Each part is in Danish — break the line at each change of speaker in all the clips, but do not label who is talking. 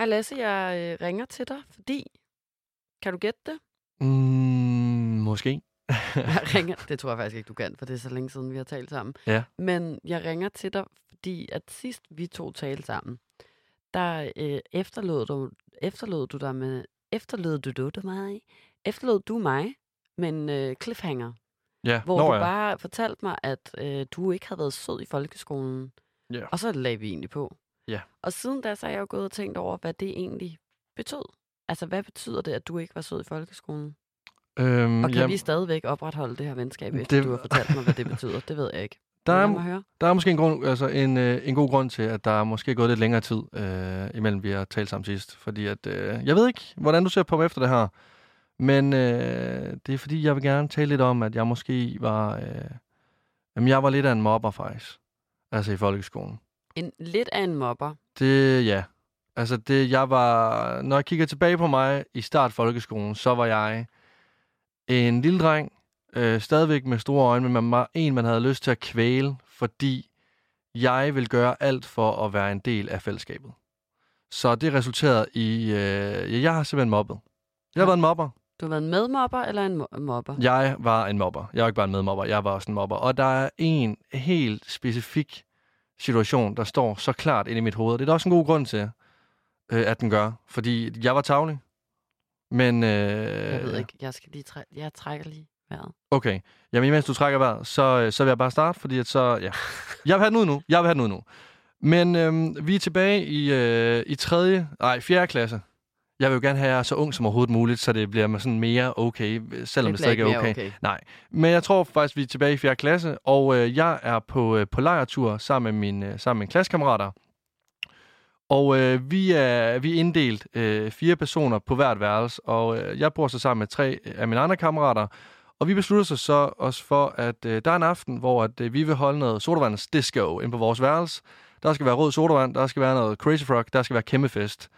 Hej Lasse, jeg øh, ringer til dig, fordi... Kan du gætte det?
Mm, måske.
Jeg ringer... Det tror jeg faktisk ikke, du kan, for det er så længe siden, vi har talt sammen.
Ja.
Men jeg ringer til dig, fordi at sidst vi to talte sammen, der øh, efterlod, du, efterlod du dig med... Efterlod du, du, du mig? Efterlod du mig med en øh, cliffhanger,
Ja,
hvor
Nå,
du
ja.
bare fortalte mig, at øh, du ikke havde været sød i folkeskolen.
Ja.
Og så lagde vi egentlig på.
Ja.
Og siden da, så er jeg jo gået og tænkt over, hvad det egentlig betød. Altså, hvad betyder det, at du ikke var sød i folkeskolen?
Øhm,
Og kan
jamen,
vi stadigvæk opretholde det her venskab, efter det... Du har fortalt mig, hvad det betyder? Det ved jeg ikke.
der, er, der er måske en, grund, altså en, øh, en god grund til, at der er måske gået lidt længere tid, øh, imellem vi har talt sammen sidst. Fordi at, øh, jeg ved ikke, hvordan du ser på mig efter det her, men øh, det er fordi, jeg vil gerne tale lidt om, at jeg måske var... Øh, jamen, jeg var lidt af en mobber faktisk. Altså i folkeskolen.
En, lidt af en mobber.
Det, ja. Altså, det, jeg var... Når jeg kigger tilbage på mig i start folkeskolen, så var jeg en lille dreng, øh, stadigvæk med store øjne, men man var en, man havde lyst til at kvæle, fordi jeg vil gøre alt for at være en del af fællesskabet. Så det resulterede i... Øh, ja, jeg har simpelthen mobbet. Jeg har
Ja.
været en mobber.
Du har været en medmobber eller en mo- mobber?
Jeg var en mobber. Jeg var ikke bare en medmobber, jeg var også en mobber. Og der er en helt specifik situation, der står så klart inde i mit hoved. Det er der også en god grund til, øh, at den gør. Fordi jeg var tavlig. Men... Øh,
Jeg ved ikke. Jeg skal lige træ- jeg trækker lige vejret.
Okay. Jamen, imens du trækker vejret, så, øh, så vil jeg bare starte, fordi at så... Ja. Jeg vil have den ud nu. Jeg vil have den ud nu. Men øh, vi er tilbage i, øh, i tredje... Nej, fjerde klasse. Jeg vil jo gerne have jer så ung som overhovedet muligt, så det bliver sådan mere okay, selvom det, det stadig er okay.
okay.
Nej, men jeg tror faktisk, vi er tilbage i 4. klasse, og øh, jeg er på, øh, på lejretur sammen med mine, øh, sammen med mine klassekammerater. Og øh, vi, er, vi er inddelt øh, fire personer på hvert værelse, og øh, jeg bor så sammen med tre af mine andre kammerater. Og vi beslutter sig så også for, at øh, der er en aften, hvor at, øh, vi vil holde noget sodavands disco ind på vores værelse. Der skal være rød sodavand, der skal være noget Crazy Frog, der skal være kæmpe fest.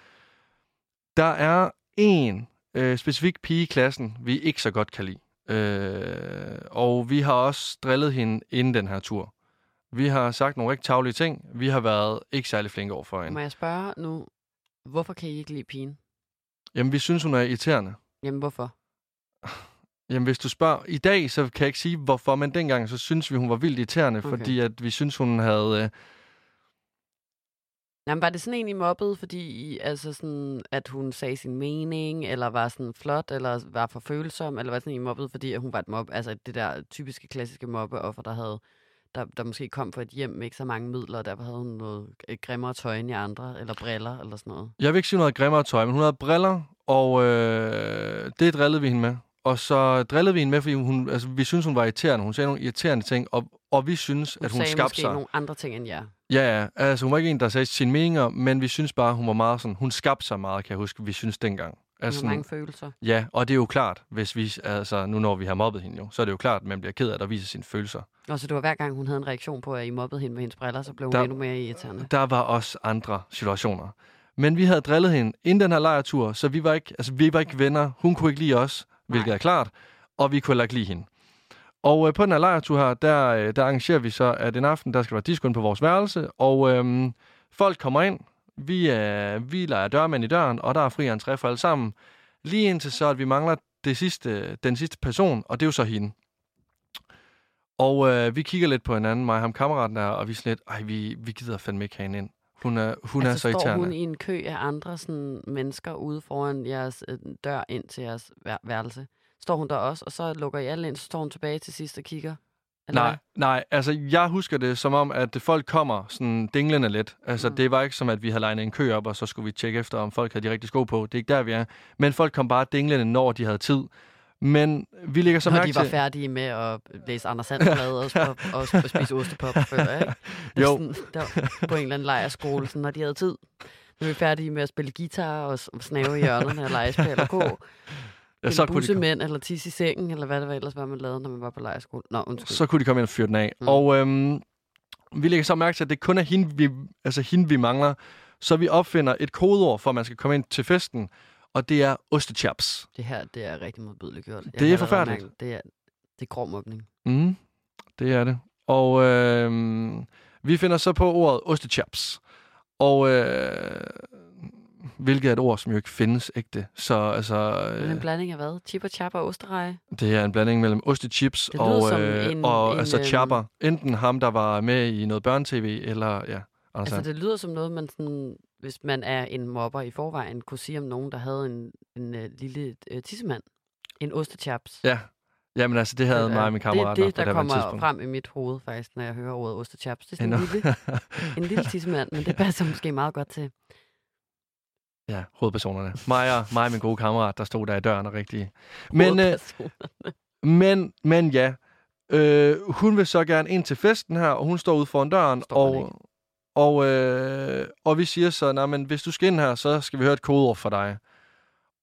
Der er en øh, specifik pige i klassen, vi ikke så godt kan lide. Øh, og vi har også drillet hende inden den her tur. Vi har sagt nogle rigtig tavlige ting. Vi har været ikke særlig flinke over for
Må
hende.
jeg spørge nu, hvorfor kan I ikke lide pigen?
Jamen, vi synes, hun er irriterende.
Jamen, hvorfor?
Jamen, hvis du spørger i dag, så kan jeg ikke sige, hvorfor, men dengang, så synes vi, hun var vildt irriterende,
okay.
fordi at vi synes, hun havde... Øh,
Jamen, var det sådan egentlig mobbet, fordi altså sådan, at hun sagde sin mening, eller var sådan flot, eller var for følsom, eller var det sådan egentlig mobbet, fordi at hun var et mob, altså det der typiske klassiske mobbeoffer, der havde der, der måske kom fra et hjem med ikke så mange midler, og derfor havde hun noget grimmere tøj end i andre, eller briller, eller sådan noget.
jeg vil ikke sige noget grimmere tøj, men hun havde briller, og øh, det drillede vi hende med. Og så drillede vi hende med, fordi hun, altså, vi synes, hun var irriterende. Hun sagde nogle irriterende ting, og, og vi synes,
Hun
at hun skabte sig.
nogle andre ting end jer.
Ja, ja. Altså, hun var ikke en, der sagde sine meninger, men vi synes bare, hun var meget sådan... Hun skabte sig meget, kan jeg huske, vi synes dengang. Altså,
har mange følelser.
ja, og det er jo klart, hvis vi... Altså, nu når vi har mobbet hende jo, så er det jo klart, at man bliver ked af, at der viser sine følelser.
Og så det var hver gang, hun havde en reaktion på, at I mobbede hende med hendes briller, så blev hun
Der-
endnu mere irriterende.
Der var også andre situationer. Men vi havde drillet hende inden den her lejretur, så vi var ikke, altså, vi var ikke venner. Hun kunne ikke lide os, hvilket
Nej.
er klart, og vi kunne heller ikke lide hende. Og øh, på den her lejretur her, der, øh, der arrangerer vi så, at en aften, der skal være disco på vores værelse, og øhm, folk kommer ind, vi, øh, vi leger dørmænd i døren, og der er fri entré for alle sammen. Lige indtil så, at vi mangler det sidste, den sidste person, og det er jo så hende. Og øh, vi kigger lidt på hinanden, mig og ham kammeraten der, og vi er sådan lidt, ej, vi, vi gider fandme ikke have hende ind. Hun er, hun
altså,
er så
står
irriterende.
hun i en kø af andre sådan, mennesker ude foran jeres øh, dør ind til jeres vær- værelse? Står hun der også, og så lukker I alle ind, så står hun tilbage til sidst og kigger? Eller
Nej, nej, altså jeg husker det som om, at folk kommer sådan dinglende lidt. Altså
Mm.
det var ikke som, at vi havde legnet en kø op, og så skulle vi tjekke efter, om folk havde de rigtige sko på. Det er ikke der, vi er. Men folk kom bare dinglende, når de havde tid. Men vi lægger så
Når
mærke
de var
til...
færdige med at læse Anders Sandblad og, og, og, og spise ostepop, jeg, ikke? Det
Jo.
Sådan, der, på en eller anden lejrskole, sådan, når de havde tid. Nu er vi færdige med at spille guitar og snave i hjørnerne og lege spil og gå.
Ja,
så
kunne de,
bussemænd eller tisse i sengen, eller hvad det var ellers, var man lavede, når man var på lejrskole. Nå, undskyld.
så kunne de komme ind og fyre den af.
Mm.
Og øhm, vi lægger så mærke til, at det kun er hende, vi, altså hende, vi mangler. Så vi opfinder et kodeord for, at man skal komme ind til festen. Og det er ostechaps.
Det her, det er rigtig modbydeligt gjort. Jeg
Det er forfærdeligt.
mærke, Det er, det er grov mobning.
Mm, det er det. Og øh, vi finder så på ordet ostechaps. Og øh, hvilket er et ord, som jo ikke findes ægte. Så altså,
er en
øh,
blanding af hvad? Chip og chap og osterej?
det er en blanding mellem ostechips og, øh,
en-
og
en,
altså
øhm,
chapper. Enten ham, der var med i noget børnetv, eller ja,
Altså,
Sand.
det lyder som noget, man sådan, hvis man er en mobber i forvejen, kunne sige om nogen, der havde en, en uh, lille uh, tissemand. En ostechaps.
Ja, jamen altså, det havde
er-
mig og mine kammerater
Det er det, der
daværende
kommer frem i mit hoved, faktisk, når jeg hører ordet ostechaps. Det er sådan
En-
en lille, en lille tissemand, men det passer måske meget godt til.
Ja, hovedpersonerne. Mig og, mig og min gode kammerat, der stod der i døren og rigtig... Men, øh, men, men ja, øh, hun vil så gerne ind til festen her, og hun står ude foran døren,
Står
og, og, øh, og vi siger så, nej, men hvis du skal ind her, så skal vi høre et kodeord for dig.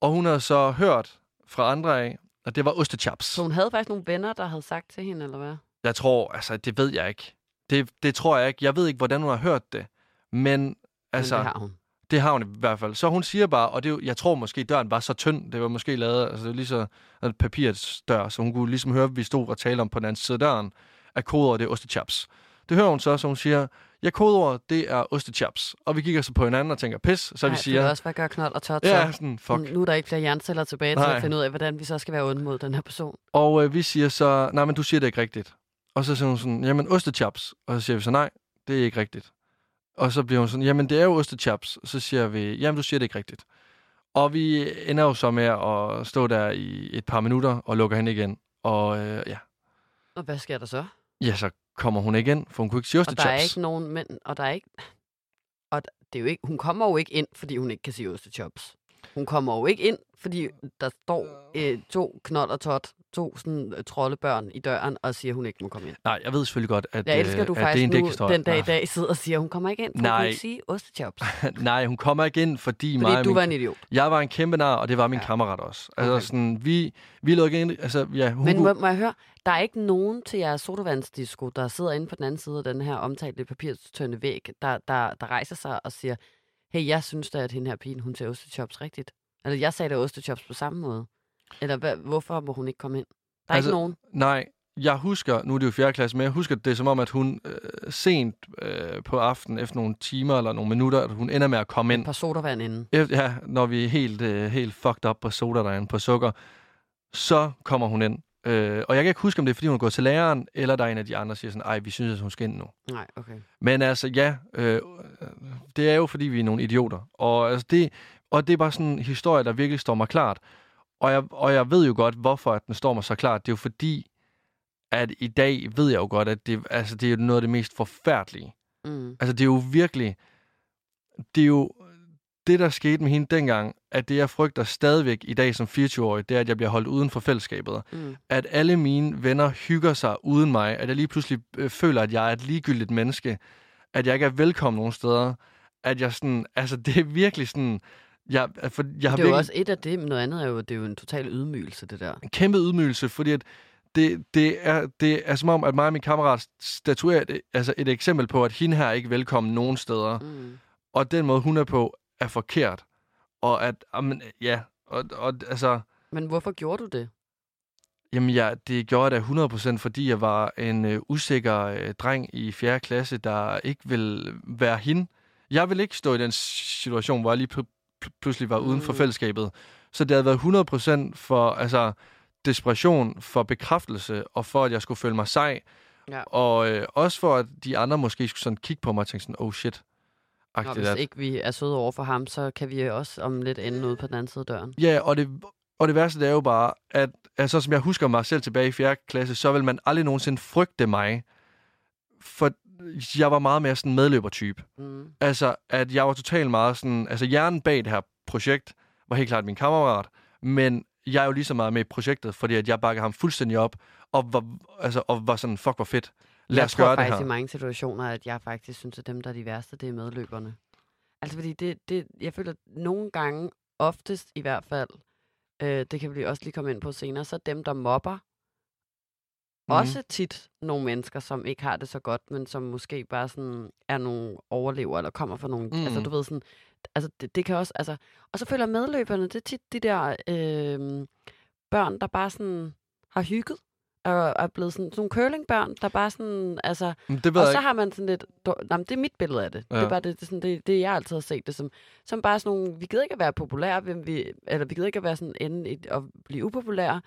Og hun har så hørt fra andre af, at det var ostechaps.
Så hun havde faktisk nogle venner, der havde sagt til hende, eller hvad?
Jeg tror, altså, det ved jeg ikke. Det, det tror jeg ikke. Jeg ved ikke, hvordan hun har hørt det. Men altså,
Men det har hun.
Det har hun i hvert fald. Så hun siger bare, og det, jo- jeg tror måske, døren var så tynd, det var måske lavet, altså det var lige så et papirets dør, så hun kunne ligesom høre, at vi stod og talte om på den anden side af døren, at kodeordet det er ostechaps. Det hører hun så, så hun siger, ja, kodeordet det er ostechaps. Og vi kigger så på hinanden og tænker, pis, så
Ej,
vi
det
siger,
er også, hvad gør knold og tot
ja,
så?
sådan, fuck.
Nu er der ikke flere hjerneceller tilbage til
Nej.
at finde ud af, hvordan vi så skal være onde mod den her person.
Og øh, vi siger så, nej, men du siger det ikke rigtigt. Og så siger hun sådan, jamen ostechaps. Og så siger vi så, nej, det er ikke rigtigt. Og så bliver hun sådan, jamen det er jo ostechaps. Så siger vi, jamen du siger det ikke rigtigt. Og vi ender jo så med at stå der i et par minutter og lukker hende igen. Og øh, ja.
Og hvad sker der så?
ja, så kommer hun ikke ind, for hun kunne ikke sige
Og der er
ostechaps.
ikke nogen mænd, og der er ikke... Og det er jo ikke, hun kommer jo ikke ind, fordi hun ikke kan sige ostechops. Hun kommer jo ikke ind, fordi der står øh, to knold og tot, to sådan øh, troldebørn i døren, og siger, at hun ikke må komme ind.
Nej, jeg ved selvfølgelig godt, at,
Jeg elsker,
øh,
at du
at det er
faktisk
en
nu den dag i dag sidder og siger, at hun kommer ikke ind, for hun
Nej.
kan ikke sige ostechops.
Nej, hun kommer ikke ind, fordi, mig
Fordi
og
du
min
var en idiot.
Jeg var en kæmpe nar, og det var min
Ja.
kammerat også. Altså
Okay.
sådan, vi, vi lukkede ind, altså ja, hun
Men
kunne-
må, må jeg høre, der er ikke nogen til jeres sodavandsdisco, der sidder inde på den anden side af den her omtalte papirstønde væg, der, der, der rejser sig og siger, hey, jeg synes da, at hende her pigen, hun ser ostechops rigtigt. Eller jeg sagde da ostechops på samme måde. Eller hvad, hvorfor må hun ikke komme ind? Der er altså, ikke nogen.
Nej, jeg husker, nu er det jo 4. klasse, men jeg husker det er som om, at hun øh, sent øh, på aftenen, efter nogle timer eller nogle minutter, at hun ender med at komme
Et
ind.
par sodavand inden.
Efter, ja, når vi er helt, øh, helt fucked up på soda derinde, på sukker, så kommer hun ind. Øh, og jeg kan ikke huske, om det er, fordi hun er gået til læreren, eller der er en af de andre, der siger sådan, ej, vi synes, at hun skal ind nu.
Nej, okay.
Men altså, ja, øh, det er jo, fordi vi er nogle idioter. Og, altså, det, og det er bare sådan en historie, der virkelig står mig klart. Og jeg, og jeg ved jo godt, hvorfor at den står mig så klart. Det er jo fordi, at i dag ved jeg jo godt, at det, altså, det er jo noget af det mest forfærdelige.
Mm.
Altså, det er jo virkelig... Det er jo det, der skete med hende dengang, at det, jeg frygter stadigvæk i dag som 24-årig, det er, at jeg bliver holdt uden for fællesskabet.
Mm.
At alle mine venner hygger sig uden mig. At jeg lige pludselig øh, føler, at jeg er et ligegyldigt menneske. At jeg ikke er velkommen nogen steder. At jeg sådan... Altså, det er virkelig sådan... Jeg, for jeg har
Det er jo
virkelig
også et af det, men noget andet er jo, det er jo en total ydmygelse, det der.
en kæmpe ydmygelse, fordi at det, det, er, det er som om, at mig og min kammerat statuerer et, altså et eksempel på, at hende her er ikke velkommen nogen steder.
Mm.
Og den måde, hun er på, er forkert. Og at, amen, ja, og, og altså,
Men hvorfor gjorde du det?
jamen ja, det gjorde jeg da 100%, fordi jeg var en øh, usikker øh, dreng i 4. klasse, der ikke vil være hende. Jeg vil ikke stå i den situation, hvor jeg lige pludselig var uden for
Mm.
fællesskabet. Så det havde været 100% for, altså, desperation, for bekræftelse, og for, at jeg skulle føle mig sej.
Ja.
Og øh, også for, at de andre måske skulle sådan kigge på mig og tænke sådan, oh shit.
Nå, hvis
at,
ikke vi er søde over for ham, så kan vi også om lidt ende ude på den anden side af døren.
Ja, og det, og det værste det er jo bare, at altså, som jeg husker mig selv tilbage i 4. klasse, så vil man aldrig nogensinde frygte mig. For jeg var meget mere sådan medløbertype.
Mm.
Altså, at jeg var totalt meget sådan... Altså, hjernen bag det her projekt var helt klart min kammerat, men jeg er jo lige så meget med i projektet, fordi at jeg bakkede ham fuldstændig op, og var, altså, og var sådan, fuck, hvor fedt. Lad
jeg
os
tror
gøre det
faktisk
her.
i mange situationer, at jeg faktisk synes, at dem, der er de værste, det er medløberne. Altså fordi det, det jeg føler, at nogle gange, oftest i hvert fald, øh, det kan vi også lige komme ind på senere, så dem, der mobber,
Mhm.
også tit nogle mennesker, som ikke har det så godt, men som måske bare sådan er nogle overlever, eller kommer fra nogle, mm. altså
Mhm.
du ved sådan, altså det, det kan også, altså, og så føler medløberne, det er tit de der øh, børn, der bare sådan har hygget, og er blevet sådan, sådan nogle curlingbørn, der bare sådan, altså,
Men det
og så
ikke.
har man sådan lidt, nej, men det er mit billede af det. Ja. Det er bare det, det, sådan, det, det, jeg altid har set det som, som bare sådan nogle, vi gider ikke at være populære, vi, vi, eller vi gider ikke at være sådan ende i at blive upopulære,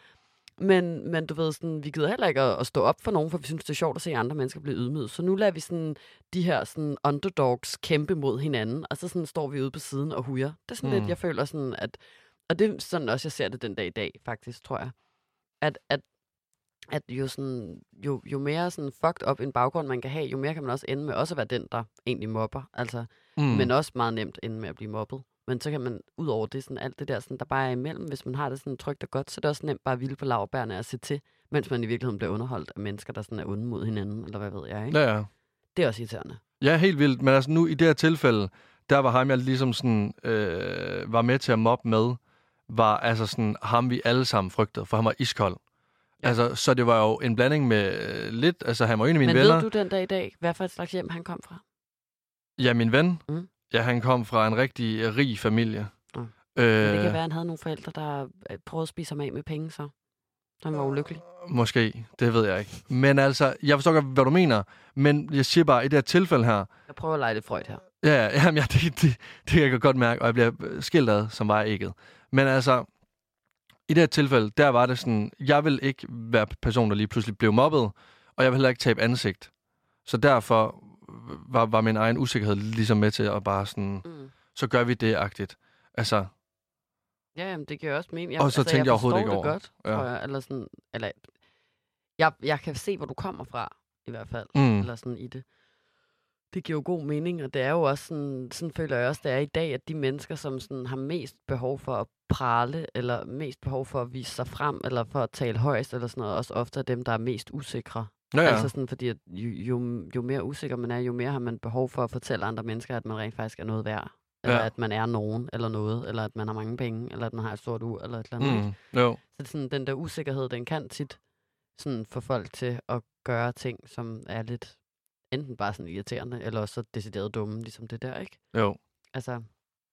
men, men du ved, sådan, vi gider heller ikke at, at stå op for nogen, for vi synes, det er sjovt at se andre mennesker blive ydmyget. Så nu lader vi sådan, de her sådan, underdogs kæmpe mod hinanden, og så sådan, står vi ude på siden og hujer. Det er sådan mm. Lidt, jeg føler sådan, at, og det er sådan også, jeg ser det den dag i dag, faktisk, tror jeg, at, at at jo, sådan, jo, jo mere sådan fucked up en baggrund man kan have, jo mere kan man også ende med også at være den, der egentlig mobber. Altså,
mm.
Men også meget nemt ende med at blive mobbet. Men så kan man, ud over det, sådan alt det der, sådan, der bare er imellem, hvis man har det sådan trygt og godt, så er det også nemt bare at hvile på lavbærne at se til, mens man i virkeligheden bliver underholdt af mennesker, der sådan er onde mod hinanden, eller hvad ved jeg, ikke?
Ja, ja.
Det er også irriterende.
Ja, helt vildt. Men altså nu i det her tilfælde, der var ham, jeg ligesom sådan, øh, var med til at mobbe med, var altså sådan ham, vi alle sammen frygtede, for han var iskold. Ja. Altså, så det var jo en blanding med øh, lidt, altså han var en af mine
Men
venner.
ved du den dag i dag, hvad for et slags hjem han kom fra?
Ja, min ven.
Mm.
Ja, han kom fra en rigtig øh, rig familie.
Mm.
Øh,
Men det kan være, han havde nogle forældre, der øh, prøvede at spise ham af med penge, så han var ulykkelig.
Måske, det ved jeg ikke. Men altså, jeg forstår godt, hvad du mener. Men jeg siger bare, i det her tilfælde her,
Jeg prøver at lege lidt Freud her.
Ja, ja, jamen, ja det, det, det kan jeg godt mærke, og jeg bliver øh, skilt ad, som var jeg ikke. Men altså, i det her tilfælde, der var det sådan, jeg vil ikke være person, der lige pludselig blev mobbet, og jeg vil heller ikke tabe ansigt. Så derfor var, var min egen usikkerhed ligesom med til at bare sådan,
Mm.
så gør vi det-agtigt. Altså,
Ja, jamen, det giver også mening.
Og så tænkte jeg overhovedet
forstår
ikke over
godt,
Ja.
tror jeg. Eller sådan, eller, jeg, jeg kan se, hvor du kommer fra, i hvert fald.
mm,
Eller sådan i det. Det giver jo god mening, og det er jo også sådan, sådan føler jeg også, det er i dag, at de mennesker, som sådan har mest behov for at prale, eller mest behov for at vise sig frem, eller for at tale højst, eller sådan noget, også ofte er dem, der er mest usikre.
Ja,
Ja. Altså sådan, fordi at jo, jo, jo mere usikker man er, jo mere har man behov for at fortælle andre mennesker, at man rent faktisk er noget værd. Eller
Ja.
at man er nogen, eller noget, eller at man har mange penge, eller at man har et stort ur, eller et eller andet.
mm, jo.
Så sådan, den der usikkerhed, den kan tit sådan få folk til at gøre ting, som er lidt enten bare sådan irriterende, eller også så decideret dumme, ligesom det der, ikke?
Jo.
Altså,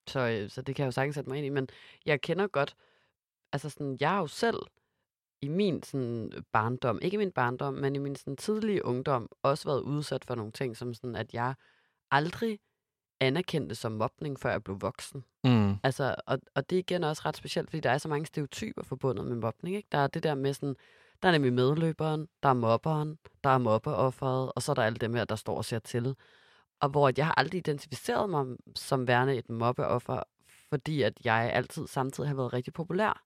så, øh, så det kan jeg jo sagtens sætte mig ind i, men jeg kender godt, altså sådan, jeg har jo selv i min sådan barndom, ikke i min barndom, men i min sådan tidlige ungdom, også været udsat for nogle ting, som sådan, at jeg aldrig anerkendte som mobning, før jeg blev voksen.
Mm,
Altså, og, og det er igen også ret specielt, fordi der er så mange stereotyper forbundet med mobning. Ikke? Der er det der med sådan, der er nemlig medløberen, der er mobberen, der er mobbeofferet, og så er der alle dem her, der står og ser til. Og hvor jeg har aldrig identificeret mig som værende et mobbeoffer, fordi at jeg altid samtidig har været rigtig populær.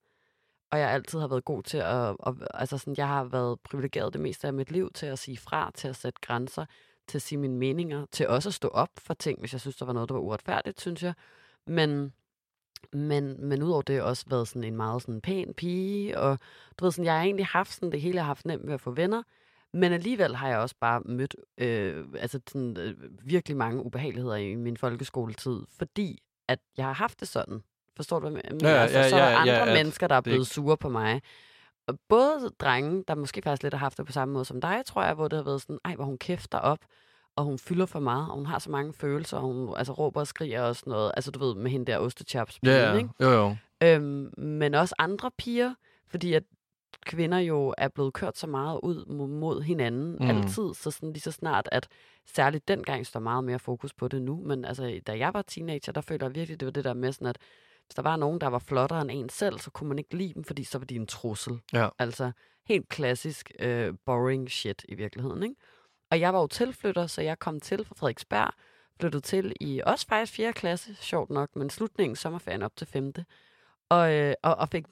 Og jeg altid har været god til at, at altså sådan, jeg har været privilegeret det meste af mit liv til at sige fra, til at sætte grænser, til at sige mine meninger, til også at stå op for ting, hvis jeg synes, der var noget, der var uretfærdigt, synes jeg. Men, men, men udover det har også været sådan en meget sådan pæn pige, og du ved sådan, jeg har egentlig haft sådan det hele, jeg har haft nemt ved at få venner, men alligevel har jeg også bare mødt øh, altså sådan, øh, virkelig mange ubehageligheder i min folkeskoletid, fordi at jeg har haft det sådan. Forstår du, hvad jeg mener?
Ja, ja,
altså, så er
ja,
der
ja,
andre
at
mennesker, der er blevet
ikke-
sure på mig. Og både drenge, der måske faktisk lidt har haft det på samme måde som dig, tror jeg, hvor det har været sådan, ej, hvor hun kæfter op, og hun fylder for meget, og hun har så mange følelser, og hun altså, råber og skriger og sådan noget. Altså, du ved, med hende der ostechaps
ja, ja.
ikke?
Jo, jo.
Øhm, men også andre piger, fordi at kvinder jo er blevet kørt så meget ud mo- mod hinanden
Mm.
mm. altid, så sådan lige så snart, at særligt dengang står meget mere fokus på det nu, men altså, da jeg var teenager, der følte jeg virkelig, det var det der med sådan, at hvis der var nogen, der var flottere end en selv, så kunne man ikke lide dem, fordi så var de en trussel.
Ja.
Altså, helt klassisk øh, boring shit i virkeligheden, ikke? Og jeg var jo tilflytter, så jeg kom til fra Frederiksberg, flyttede til i også faktisk 4. klasse, sjovt nok, men slutningen sommerferien op til 5. Og, øh, og, og fik,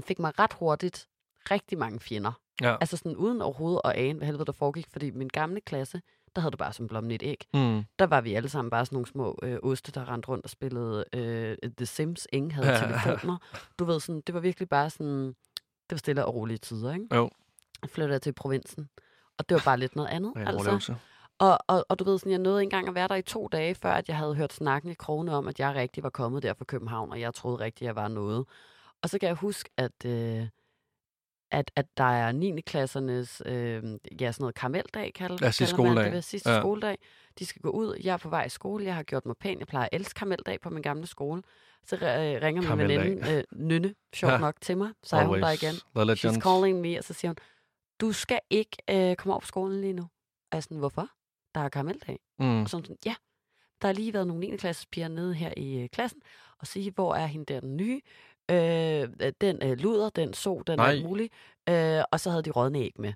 fik mig ret hurtigt rigtig mange fjender.
Ja.
Altså sådan uden overhovedet at ane, hvad helvede der foregik, fordi min gamle klasse, der havde det bare som blommen et æg.
Mm.
Der var vi alle sammen bare sådan nogle små øh, oste, der rendte rundt og spillede øh, The Sims. Ingen havde
Ja.
telefoner. Du ved, sådan, det var virkelig bare sådan, det var stille og rolige tider, ikke?
Jo.
Jeg flyttede til provinsen, og det var bare lidt noget andet.
Ren
altså.
overlevelse.
Og, og, og du ved, sådan, jeg nåede engang at være der i to dage, før at jeg havde hørt snakken i krone om, at jeg rigtig var kommet der fra København, og jeg troede rigtig, at jeg var noget. Og så kan jeg huske, at, øh, at, at der er 9. klassernes, øh, ja, sådan noget karameldag, kalder,
Ja, sidste
kalder man det, ved sidste
Ja.
skoledag. De skal gå ud, jeg er på vej i skole, jeg har gjort mig pæn, jeg plejer at elske karameldag på min gamle skole. Så øh, ringer min veninde, øh, Nynne, sjovt
Ja.
nok til mig, så er hun der igen. She's calling me, og så siger hun, du skal ikke øh, komme over på skolen lige nu. Og jeg sådan, hvorfor? Der er karameldag.
Mm.
Og så sådan, ja, der har lige været nogle 9. klasses piger nede her i øh, klassen, og sige, hvor er hende der den nye? Øh, den øh, luder, den så, den
Nej.
er mulig. Øh, og så havde de rådne æg med.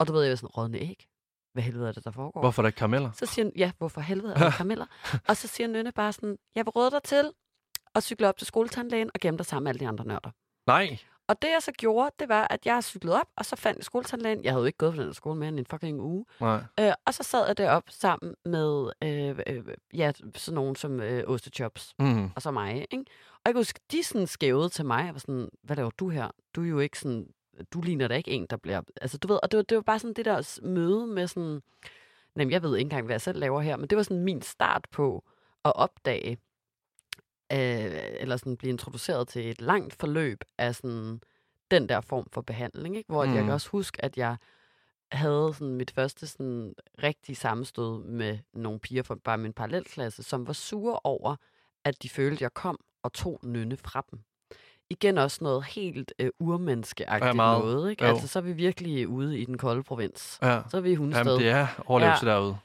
Og du ved, jeg var sådan, rådne æg? Hvad helvede er det, der foregår?
Hvorfor er der karameller?
Så siger han, ja, hvorfor helvede er der karameller? og så siger Nynne bare sådan, jeg vil råde dig til at cykle op til skoletandlægen og gemme dig sammen med alle de andre nørder.
Nej.
Og det jeg så gjorde, det var, at jeg cyklede op, og så fandt jeg skoletandlægen. Jeg havde jo ikke gået på den skole mere end en fucking uge.
Nej.
Øh, og så sad jeg deroppe sammen med øh, øh, ja, sådan nogen som øh, Ostechops
Mm.
og så mig. Ikke? Og jeg kan huske, de sådan skævede til mig. Jeg var sådan, hvad laver du her? Du er jo ikke sådan, du ligner da ikke en, der bliver... Altså, du ved, og det var, det var bare sådan det der møde med sådan... Jamen, jeg ved ikke engang, hvad jeg selv laver her, men det var sådan min start på at opdage, øh, eller sådan blive introduceret til et langt forløb af sådan den der form for behandling, ikke? hvor mm. jeg
Mm.
kan også huske, at jeg havde sådan mit første sådan rigtige sammenstød med nogle piger fra bare min parallelklasse, som var sure over, at de følte, at jeg kom og tog nynne fra dem. Igen også noget helt øh, urmenneskeagtigt
Ja, meget.
noget. Ikke?
Jo.
Altså, så er vi virkelig ude i den kolde provins.
Ja.
Så er vi i Hundested.
Jamen, det er overlevelse ja. derude.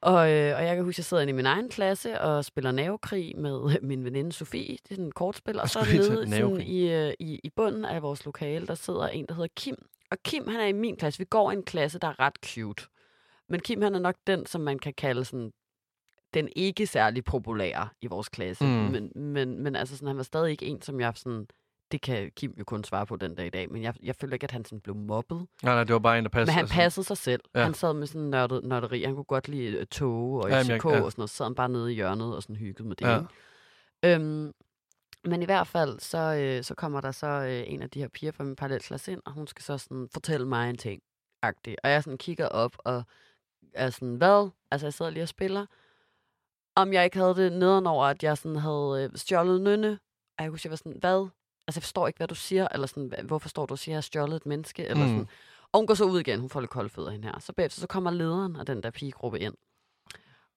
Og, øh, og jeg kan huske, at jeg sidder inde i min egen klasse og spiller navekrig med min veninde Sofie. Det er sådan en kortspil. Og så nede sådan, i, øh, i, i bunden af vores lokale, der sidder en, der hedder Kim. Og Kim, han er i min klasse. Vi går i en klasse, der er ret cute. Men Kim, han er nok den, som man kan kalde sådan den ikke særlig populære i vores klasse.
Mm.
Men, men, men altså sådan, han var stadig ikke en, som jeg sådan... Det kan Kim jo kun svare på den dag i dag, men jeg, jeg føler ikke, at han sådan blev mobbet.
Nej, nej, det var bare en, der passede.
Men han
altså.
passede sig selv.
Ja.
Ja. Han sad med sådan en nørdet, nørderi. Han kunne godt lide øh, tog og FCK
jeg-
ja,
ja.
og sådan noget. Så sad han bare nede i hjørnet og sådan hyggede med det.
Ja.
Ja. Øhm, men i hvert fald, så, øh, så kommer der så øh, en af de her piger fra min parallelklasse ind, og hun skal så sådan fortælle mig en ting. -agtig. Og jeg sådan kigger op og er sådan, hvad? Altså, jeg sidder lige og spiller. Om jeg ikke havde det nedenover, at jeg sådan havde øh, stjålet nynne. Og jeg kunne sige, jeg var sådan, hvad? Altså, jeg forstår ikke, hvad du siger. Eller sådan, "Hva- hvorfor står du og siger, at jeg har stjålet et menneske? Eller
Mm.
sådan. Og hun går så ud igen. Hun får lidt kolde fødder hende her. Så bagefter så kommer lederen af den der pigegruppe ind.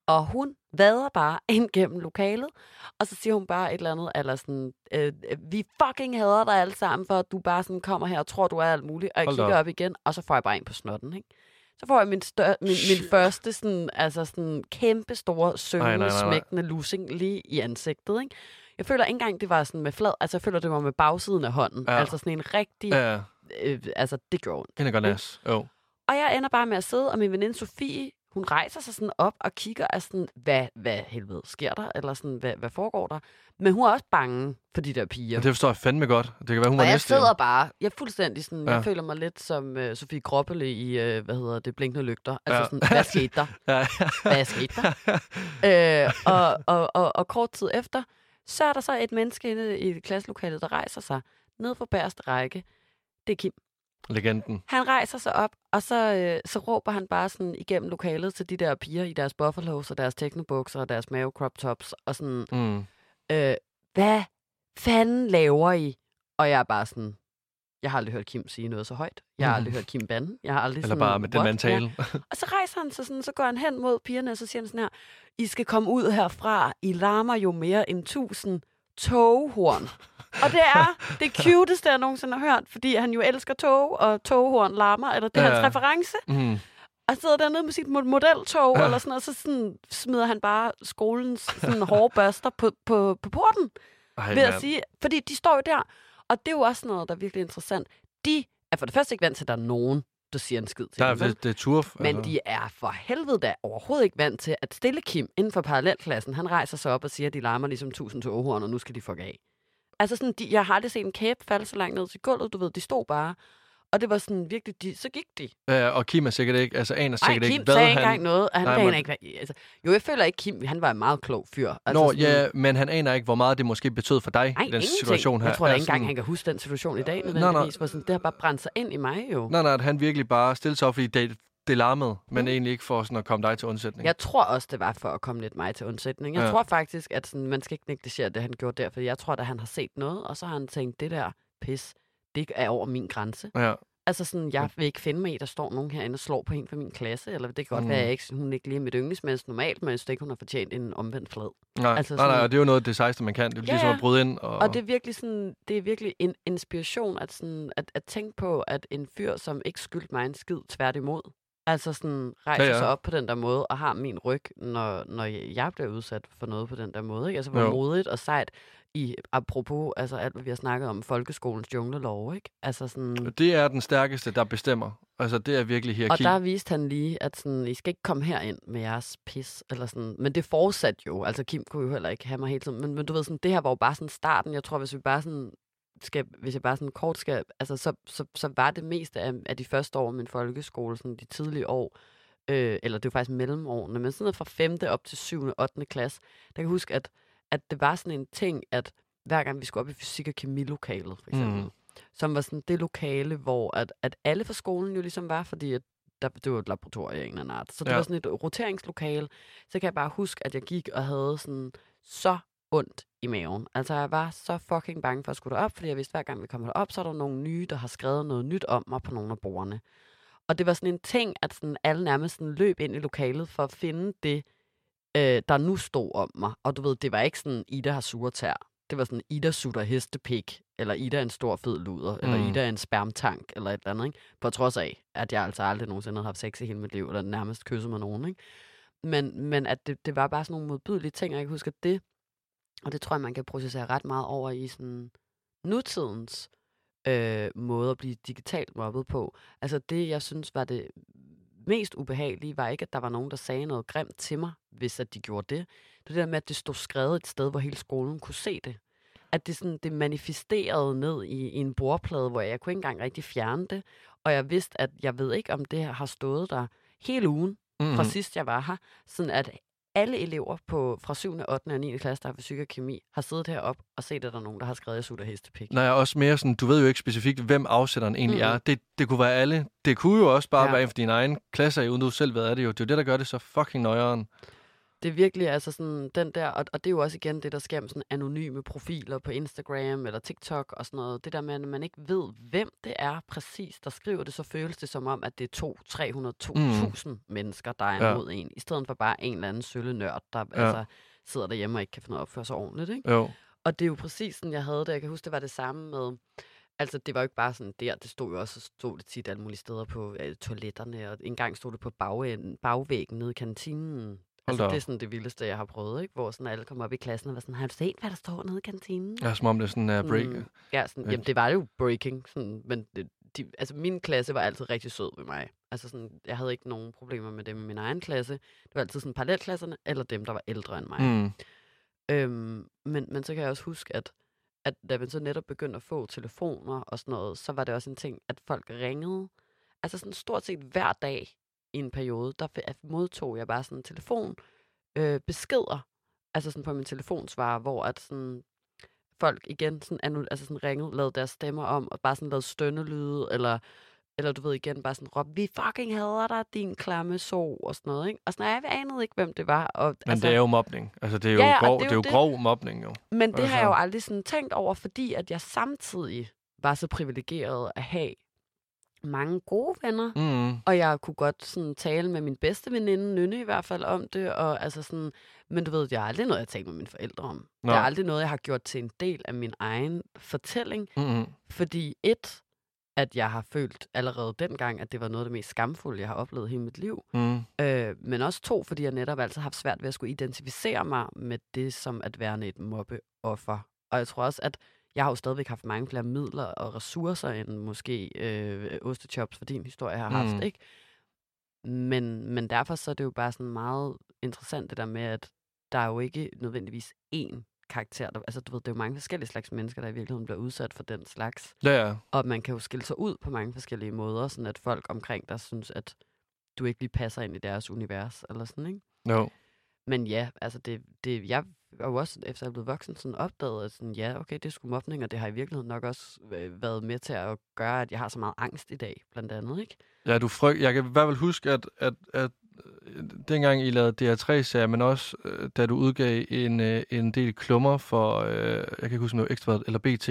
Og hun vader bare ind gennem lokalet, og så siger hun bare et eller andet, eller sådan, øh, vi fucking hader dig alle sammen, for at du bare sådan kommer her og tror, du er alt muligt. Og jeg
Hold
kigger
op.
op igen, og så får jeg bare en på snotten, ikke? Så får jeg min, stør, min, min første sådan, altså sådan kæmpe store,
nej.
smækkende lussing lige i ansigtet, ikke? Jeg føler ikke engang, det var sådan med flad, altså jeg føler, det var med bagsiden af hånden.
Ja.
Altså sådan en rigtig, ja. Øh, altså det gjorde ondt.
en er godt nas. Jo.
Og jeg ender bare med at sidde, og min veninde Sofie, hun rejser sig sådan op og kigger af sådan, hvad, hvad helvede sker der? Eller sådan, hvad, hvad foregår der? Men hun er også bange for de der piger.
Ja. Det forstår jeg fandme godt. Det kan være, hun
og
var
jeg sidder bare, jeg er fuldstændig sådan, ja. Jeg føler mig lidt som uh, Sofie Groppele i, uh, hvad hedder det, Blinkende Lygter. Altså
Ja.
sådan, hvad skete der?
Ja.
Hvad skete der? øh, og, og, og, og kort tid efter, så er der så et menneske inde i klasselokalet, der rejser sig ned på bagerste række. Det er Kim.
Legenden.
Han rejser sig op, og så, øh, så råber han bare sådan igennem lokalet til de der piger i deres buffalos og deres teknobukser og deres mave crop tops, og sådan,
Mm.
øh, hvad fanden laver I? Og jeg er bare sådan, jeg har aldrig hørt Kim sige noget så højt. Jeg har aldrig hørt Kim bande. Jeg har aldrig
Eller
sådan,
bare med den mentale.
Ja. Og så rejser han sig sådan, så går han hen mod pigerne, og så siger han sådan her, I skal komme ud herfra. I larmer jo mere end tusind toghorn. og det er det cuteste, jeg nogensinde har hørt, fordi han jo elsker tog, og toghorn larmer, eller det er
Ja.
hans reference.
Mm.
Og sidder dernede med sit mo- modeltog,
Ja.
eller sådan noget, så sådan smider han bare skolens sådan hårde børster på, på, på porten,
Ej,
ved at sige, fordi de står jo der. Og det er jo også noget, der er virkelig interessant. De er for det første ikke vant til, at der er nogen, der siger en skid til
Der er,
dem.
det, det er turf.
Men de er for helvede da overhovedet ikke vant til, at stille Kim inden for parallelklassen, han rejser sig op og siger, at de larmer ligesom tusind toghorn, og nu skal de fuck af. Altså sådan, de, jeg har aldrig set en kæbe falde så langt ned til gulvet, du ved, de stod bare. Og det var sådan virkelig, de, så gik de.
Ja, og Kim er sikkert ikke, altså aner sikkert
Kim
ikke, hvad
sagde
han...
engang noget, og han
Nej,
Nej,
men-
ikke, hvad, altså, jo, jeg føler ikke, Kim, han var en meget klog fyr. Altså,
Nå,
sådan,
ja, men han aner ikke, hvor meget det måske betød for dig
Nej,
i den
ingenting.
situation her.
Jeg tror da ikke engang, han kan huske den situation i dag, nødvendigvis. For sådan, det har bare brændt sig ind i mig jo.
Nej, nej, at han virkelig bare stillede sig op, fordi det, det larmede, men
Mm.
egentlig ikke for sådan at komme dig til undsætning.
Jeg tror også, det var for at komme lidt mig til undsætning. Jeg
ja.
tror faktisk, at sådan, man skal ikke negligere det, han gjorde der, for jeg tror, at han har set noget, og så har han tænkt, det der pis, det er over min grænse.
Ja.
Altså sådan, jeg vil ikke finde mig i, der står nogen herinde og slår på en fra min klasse, eller det kan godt
Mm.
være, at jeg ikke, hun ikke lige er mit yndlingsmenneske normalt, men jeg synes ikke, hun har fortjent en omvendt flad.
Nej,
Altså
altså nej, nej,
sådan-
og det er jo noget af det sejeste, man kan. Det er
Ja,
ligesom at bryde ind. Og,
Og det er virkelig sådan, det er virkelig en inspiration at, sådan, at, at tænke på, at en fyr, som ikke skyldte mig en skid, tværtimod. Altså sådan rejser
ja.
ja. sig op på den der måde, og har min ryg, når, når jeg bliver udsat for noget på den der måde. Ikke? Altså hvor
Jo.
modigt og sejt i, apropos altså alt, hvad vi har snakket om, folkeskolens junglelov, ikke? Altså sådan,
det er den stærkeste, der bestemmer. Altså, det er virkelig
og
hierarki.
der viste han lige, at sådan, I skal ikke komme herind med jeres pis, eller sådan. Men det fortsatte jo. Altså, Kim kunne jo heller ikke have mig hele tiden. Men, men du ved, sådan, det her var jo bare sådan starten. Jeg tror, hvis vi bare sådan skal, hvis jeg bare sådan kort skal, altså, så, så, så var det meste af, af de første år af min folkeskole, sådan de tidlige år, øh, eller det var faktisk mellemårene, men sådan noget fra 5. op til 7. og 8. klasse, der kan jeg huske, at, at det var sådan en ting, at hver gang vi skulle op i fysik- og kemilokalet, for eksempel,
Mm.
som var sådan det lokale, hvor at, at alle fra skolen jo ligesom var, fordi at der, det var et laboratorium af en eller anden art. Så det
Ja.
var sådan et roteringslokale. Så kan jeg bare huske, at jeg gik og havde sådan så ondt i maven. Altså, jeg var så fucking bange for at skulle derop, fordi jeg vidste, hver gang vi kommer derop, så er der nogle nye, der har skrevet noget nyt om mig på nogle af bordene. Og det var sådan en ting, at sådan alle nærmest sådan løb ind i lokalet for at finde det, øh, der nu stod om mig. Og du ved, det var ikke sådan, Ida har sure tær. Det var sådan, Ida sutter hestepik, eller Ida er en stor fed luder, mm. eller. Ida er en spermtank, eller et eller andet, ikke? På trods af, at jeg altså aldrig nogensinde havde haft sex i hele mit liv, eller nærmest kysset med nogen, ikke? Men, men at det, det var bare sådan nogle modbydelige ting, og jeg kan huske, at det, og det tror jeg, man kan processere ret meget over i sådan nutidens øh, måde at blive digitalt mobbet på. Altså det, jeg synes var det mest ubehagelige, var ikke, at der var nogen, der sagde noget grimt til mig, hvis at de gjorde det. Det der med, at det stod skrevet et sted, hvor hele skolen kunne se det. At det, sådan, det manifesterede ned i, i en bordplade, hvor jeg kunne ikke engang rigtig fjerne det. Og jeg vidste, at jeg ved ikke, om det her har stået der hele ugen,
mm-hmm.
fra sidst jeg var her. Sådan at alle elever på, fra 7., 8. og 9. klasse, der er fysik og kemi, har siddet heroppe og set, at der er nogen, der har skrevet, at jeg sutter hestepik.
Nej, også mere sådan, du ved jo ikke specifikt, hvem afsætteren egentlig
Mm.
er. Det, det kunne være alle. Det kunne jo også bare
Ja.
være en for din egen klasse, uden du selv ved, er det jo. Det er jo det, der gør det så fucking nøjeren.
Det er virkelig altså sådan den der, og, og det er jo også igen det, der sker med sådan anonyme profiler på Instagram eller TikTok og sådan noget. Det der med, at man ikke ved, hvem det er præcis, der skriver det, så føles det som om, at det er to, 300, 2.000 mm. mennesker, der er
Ja.
imod en, i stedet for bare en eller anden sølle nørd, der
Ja.
altså, sidder derhjemme og ikke kan finde ud af at opføre sig ordentligt. Ikke?
Jo.
Og det er jo præcis sådan, jeg havde det. Jeg kan huske, det var det samme med... Altså, det var jo ikke bare sådan der. Det stod jo også stod det tit alle mulige steder på øh, toiletterne, og engang stod det på bagenden, bagvæggen nede i kantinen. Altså, det er sådan det vildeste, jeg har prøvet, ikke? Hvor sådan alle kommer op i klassen og var sådan, har du set, hvad der står nede i kantinen?
Ja, som om det er sådan uh, break.
Mm, ja, sådan, jamen, det var jo breaking, sådan, men det, de, altså, min klasse var altid rigtig sød ved mig. Altså, sådan, jeg havde ikke nogen problemer med dem i min egen klasse. Det var altid sådan parallelklasserne, eller dem, der var ældre end mig.
Mm.
Øhm, men, men så kan jeg også huske, at, at da man så netop begyndte at få telefoner og sådan noget, så var det også en ting, at folk ringede. Altså sådan stort set hver dag i en periode, der modtog jeg bare sådan en telefon øh, beskeder, altså sådan på min telefonsvarer, hvor at sådan folk igen sådan, altså sådan ringede, lavede deres stemmer om, og bare sådan lavede stønnelyde, eller, eller du ved igen, bare sådan råbte, vi fucking hader dig, din klamme so, og sådan noget, ikke? Og sådan, jeg anede ikke, hvem det var. Og,
Men
altså,
det er jo mobning. Altså, det er jo,
Ja,
grov,
det er
det er
jo
jo
det.
grov mobning, jo.
Men det har jeg jo
Altså-
aldrig sådan tænkt over, fordi at jeg samtidig var så privilegeret at have mange gode venner.
Mm.
Og jeg kunne godt sådan tale med min bedste veninde, Nynne i hvert fald, om det. Og altså sådan, men du ved, jeg har aldrig noget, jeg talt med mine forældre om.
Nå.
Det er aldrig noget, jeg har gjort til en del af min egen fortælling.
Mm-hmm.
Fordi et, at jeg har følt allerede dengang, at det var noget af det mest skamfulde, jeg har oplevet hele mit liv.
Mm.
Øh, men også to, fordi jeg netop altid har haft svært ved at skulle identificere mig med det som at være et mobbeoffer. Og jeg tror også, at jeg har jo stadigvæk haft mange flere midler og ressourcer, end måske øh, Ostechops for din historie har haft,
Mm.
ikke? Men, men derfor så er det jo bare sådan meget interessant det der med, at der er jo ikke nødvendigvis én karakter. Der, altså du ved, det er jo mange forskellige slags mennesker, der i virkeligheden bliver udsat for den slags.
Ja, ja.
Og man kan jo skille sig ud på mange forskellige måder, sådan at folk omkring dig synes, at du ikke lige passer ind i deres univers, eller sådan, ikke?
Jo.
Men ja, altså det, det jeg jo også, efter jeg blevet voksen, sådan opdaget, at sådan, ja, okay, det er sgu mobning, og det har i virkeligheden nok også øh, været med til at gøre, at jeg har så meget angst i dag, blandt andet, ikke?
Ja, du fryg... Jeg kan i hvert fald huske, at, at, at øh, dengang I lavede DR3-serier, men også øh, da du udgav en, øh, en del klummer for, øh, jeg kan ikke huske, om det var Ekstrabladet eller BT,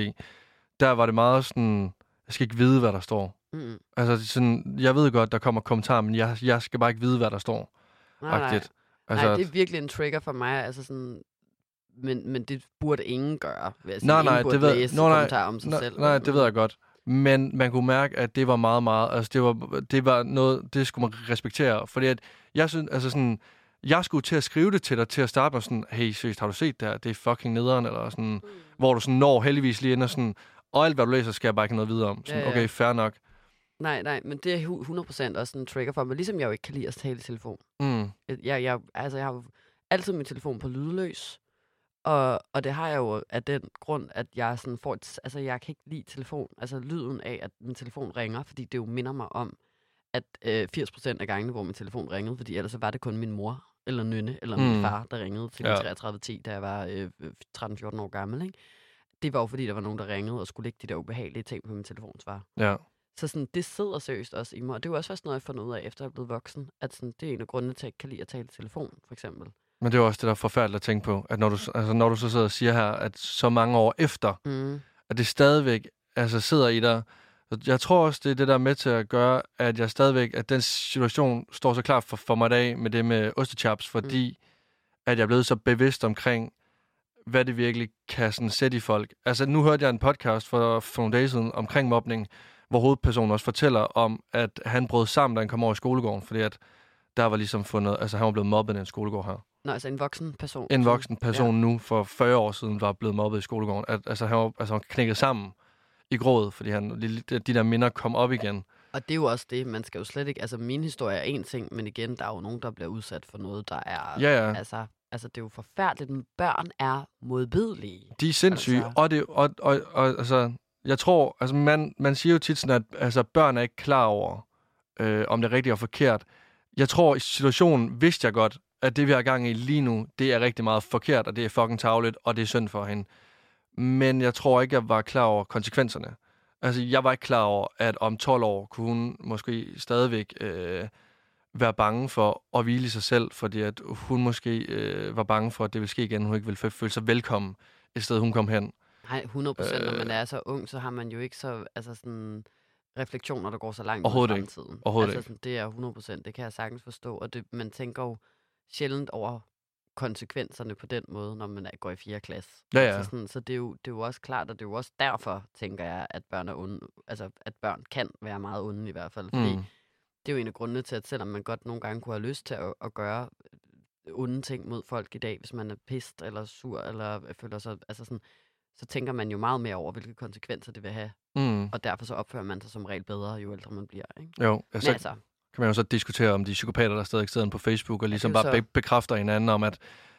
der var det meget sådan, jeg skal ikke vide, hvad der står.
Mm.
Altså, sådan, jeg ved godt, der kommer kommentarer, men jeg, jeg skal bare ikke vide, hvad der står.
Nej, nej. Altså, nej, det er virkelig en trigger for mig. Altså sådan, men, men det burde ingen gøre. Vil jeg sige.
Nej, nej, det ved-
læse
Nå, nej,
om sig
nej,
selv.
nej, det ved jeg godt. Men man kunne mærke, at det var meget, meget... Altså, det var, det var noget, det skulle man respektere. Fordi at jeg synes, altså sådan... Jeg skulle til at skrive det til dig til at starte med sådan, hey, seriøst, har du set det her? Det er fucking nederen, eller sådan,
Mm.
hvor du sådan når heldigvis lige ind og sådan, og alt hvad du læser, skal jeg bare ikke noget videre om. Sådan,
Ja, ja.
okay, fair nok.
Nej, nej, men det er hu- 100% også en trigger for mig. Ligesom jeg jo ikke kan lide at tale i telefon.
Mm.
Jeg, jeg, altså, jeg har altid min telefon på lydløs. Og, og det har jeg jo af den grund, at jeg sådan får et, altså jeg kan ikke lide telefon, altså lyden af, at min telefon ringer, fordi det jo minder mig om, at øh, 80% af gangene, hvor min telefon ringede, fordi ellers så var det kun min mor, eller nynne, eller min
Mm.
far, der ringede til
Ja.
ja. 3310, da jeg var øh, 13-14 år gammel, ikke? Det var jo fordi, der var nogen, der ringede og skulle lægge de der ubehagelige ting på min telefonsvar.
Ja.
Så sådan, det sidder seriøst også i mig, og det er jo også først noget, jeg har fundet ud af, efter jeg er blevet voksen, at sådan, det er en af grundene til, at jeg ikke kan lide at tale i telefon, for eksempel.
Men det er også det, der er forfærdeligt at tænke på, at når du, altså, når du så sidder og siger her, at så mange år efter,
Mm.
at det stadigvæk altså, sidder i dig. Jeg tror også, det er det, der er med til at gøre, at jeg stadigvæk, at den situation står så klart for, for mig i dag med det med ostechaps, fordi at jeg er blevet så bevidst omkring, hvad det virkelig kan sådan sætte i folk. Altså, nu hørte jeg en podcast for, for nogle dage siden omkring mobning, hvor hovedpersonen også fortæller om, at han brød sammen, da han kom over i skolegården, fordi at der var ligesom fundet, altså han var blevet mobbet i en skolegård her.
Nå, altså en voksen person.
En voksen person ja. nu for 40 år siden var blevet mobbet i skolegården. At, altså, han var altså, han knækket sammen i grådet, fordi han, de, de der minder kom op igen.
Og det er jo også det, man skal jo slet ikke... Altså, min historie er en ting, men igen, der er jo nogen, der bliver udsat for noget, der er...
Ja, ja.
Altså, altså, det er jo forfærdeligt, men børn er modbydelige.
De er sindssyge,
altså.
og, det, og, og, og altså, jeg tror, altså man, man siger jo tit sådan, at altså, børn er ikke klar over, øh, om det er rigtigt og forkert. Jeg tror, i situationen vidste jeg godt, at det, vi har gang i lige nu, det er rigtig meget forkert, og det er fucking tavligt, og det er synd for hende. Men jeg tror ikke, jeg var klar over konsekvenserne. Altså, jeg var ikke klar over, at om 12 år kunne hun måske stadigvæk øh, være bange for at hvile i sig selv, fordi at hun måske øh, var bange for, at det ville ske igen. Hun ikke ville fø- føle sig velkommen et sted, hun kom hen.
Nej, 100 procent. Når man
Øh.
er så ung, så har man jo ikke så... Altså sådan refleksioner, der går så langt ud i
ikke.
fremtiden.
Overhovedet
altså, sådan, det er 100 procent. Det kan jeg sagtens forstå. Og det, man tænker jo sjældent over konsekvenserne på den måde, når man er, går i 4. klasse.
Ja, ja.
Altså sådan, så det er, jo, det er jo også klart, og det er jo også derfor, tænker jeg, at børn, er onde, altså, at børn kan være meget onde i hvert fald. Fordi
Mm.
det er jo en af grundene til, at selvom man godt nogle gange kunne have lyst til at, at gøre øh, onde ting mod folk i dag, hvis man er pist eller sur, eller føler sig, altså sådan, så tænker man jo meget mere over, hvilke konsekvenser det vil have.
Mm.
Og derfor så opfører man sig som regel bedre, jo ældre man bliver. Ikke?
Jo,
Men
altså,
altså,
kan man jo så diskutere om de psykopater, der stadig sidder på Facebook, og ligesom
er
bare be- bekræfter hinanden om, at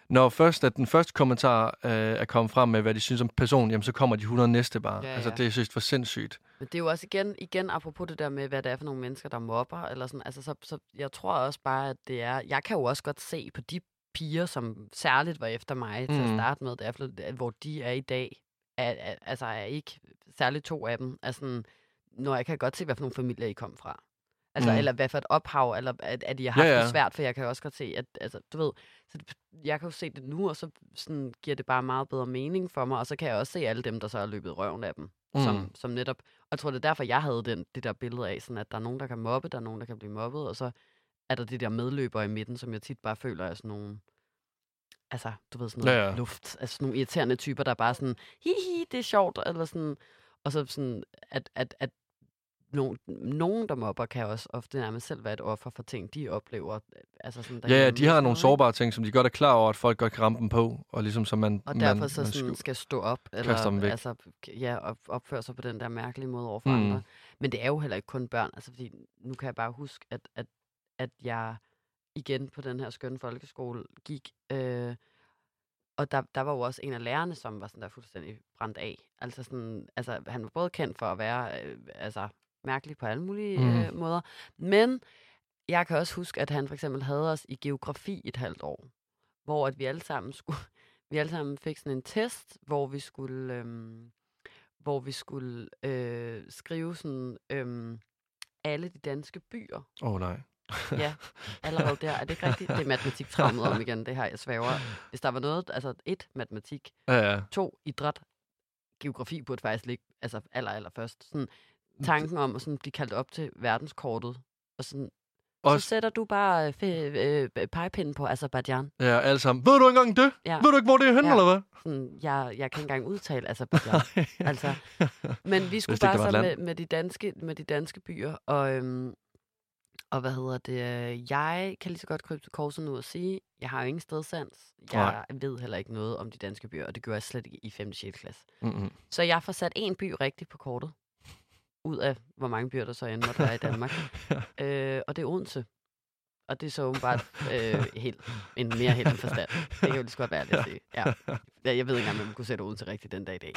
når først at den første kommentar øh, er kommet frem med, hvad de synes om personen, jamen så kommer de 100 næste bare.
Ja,
Altså,
ja.
det er synes for sindssygt.
Men det er jo også igen, igen apropos det der med, hvad det er for nogle mennesker, der mobber, eller sådan, altså, så, så jeg tror også bare, at det er, jeg kan jo også godt se på de piger, som særligt var efter mig til at
Mm.
starte med, derfor, hvor de er i dag, er, er, altså er ikke, særligt to af dem, sådan, når jeg kan godt se, hvad for nogle familier I kom fra. Altså,
Mm.
eller hvad for et ophav, eller at, at I har haft
Ja,
ja, det svært, for jeg kan jo også godt se, at, altså, du ved, så det, jeg kan jo se det nu, og så sådan, giver det bare meget bedre mening for mig, og så kan jeg også se alle dem, der så har løbet røven af dem, mm. Som, som netop, og jeg tror, det er derfor, jeg havde den, det der billede af, sådan, at der er nogen, der kan mobbe, der er nogen, der kan blive mobbet, og så er der det der medløber i midten, som jeg tit bare føler er sådan nogle, altså, du ved, sådan noget
Ja,
ja, luft, altså sådan nogle irriterende typer, der er bare sådan, hi, hi, det er sjovt, eller sådan, og så sådan, at, at, at nogen, nogen, der mobber, kan også ofte nærmest selv være et offer for ting, de oplever. Altså sådan,
Ja, ja,
derhjemme
de
og
har nogle sårbare ting, som de godt er klar over, at folk godt kan ramme dem på, og ligesom så man,
Og derfor
man,
så
man
sådan
sku-
skal stå op, eller altså, ja, op, opføre sig på den der mærkelige måde over for
Mm.
mm. andre. Men det er jo heller ikke kun børn, altså fordi nu kan jeg bare huske, at, at, at jeg igen på den her skønne folkeskole gik, øh, og der, der var jo også en af lærerne, som var sådan der fuldstændig brændt af. Altså, sådan, altså han var både kendt for at være øh, altså, mærkelig på alle mulige
Mhm.
øh, måder, men jeg kan også huske, at han for eksempel havde os i geografi et halvt år, hvor at vi alle sammen skulle, vi alle sammen fik sådan en test, hvor vi skulle, øhm, hvor vi skulle øh, skrive sådan øhm, alle de danske byer.
Åh oh, nej.
Ja, allerede der. Er det ikke rigtigt? Det er matematik fremmed om igen, det her, jeg svæver. Hvis der var noget, altså et, matematik,
Ja, ja.
to, idræt, geografi burde faktisk ligge altså aller, aller først. Sådan, tanken om at sådan blive kaldt op til verdenskortet. Og sådan,
Også,
så sætter du bare øh, øh, pegepinden på Azerbaijan.
ja, alle sammen. Ved du ikke engang det?
Ja.
Ved du ikke, hvor det er henne,
Ja.
eller hvad?
Sådan, jeg, jeg kan ikke engang udtale Azerbaijan. altså, men vi skulle bare så med, med, de danske, med de danske byer, og, øhm, og hvad hedder det, øh, jeg kan lige så godt krybe til korset nu og sige, jeg har jo ingen stedsans. Jeg ved heller ikke noget om de danske byer, og det gør jeg slet ikke i 5. og 6. klasse.
Mm-mm.
Så jeg får sat en by rigtigt på kortet, ud af hvor mange byer der så end måtte være i Danmark. øh, og det er Odense. Og det er så åbenbart øh, helt, en mere helt end forstand. Det kan jo lige så godt være, det at sige. Ja. Ja, Jeg ved ikke engang, om man kunne sætte Odense rigtigt den dag i dag.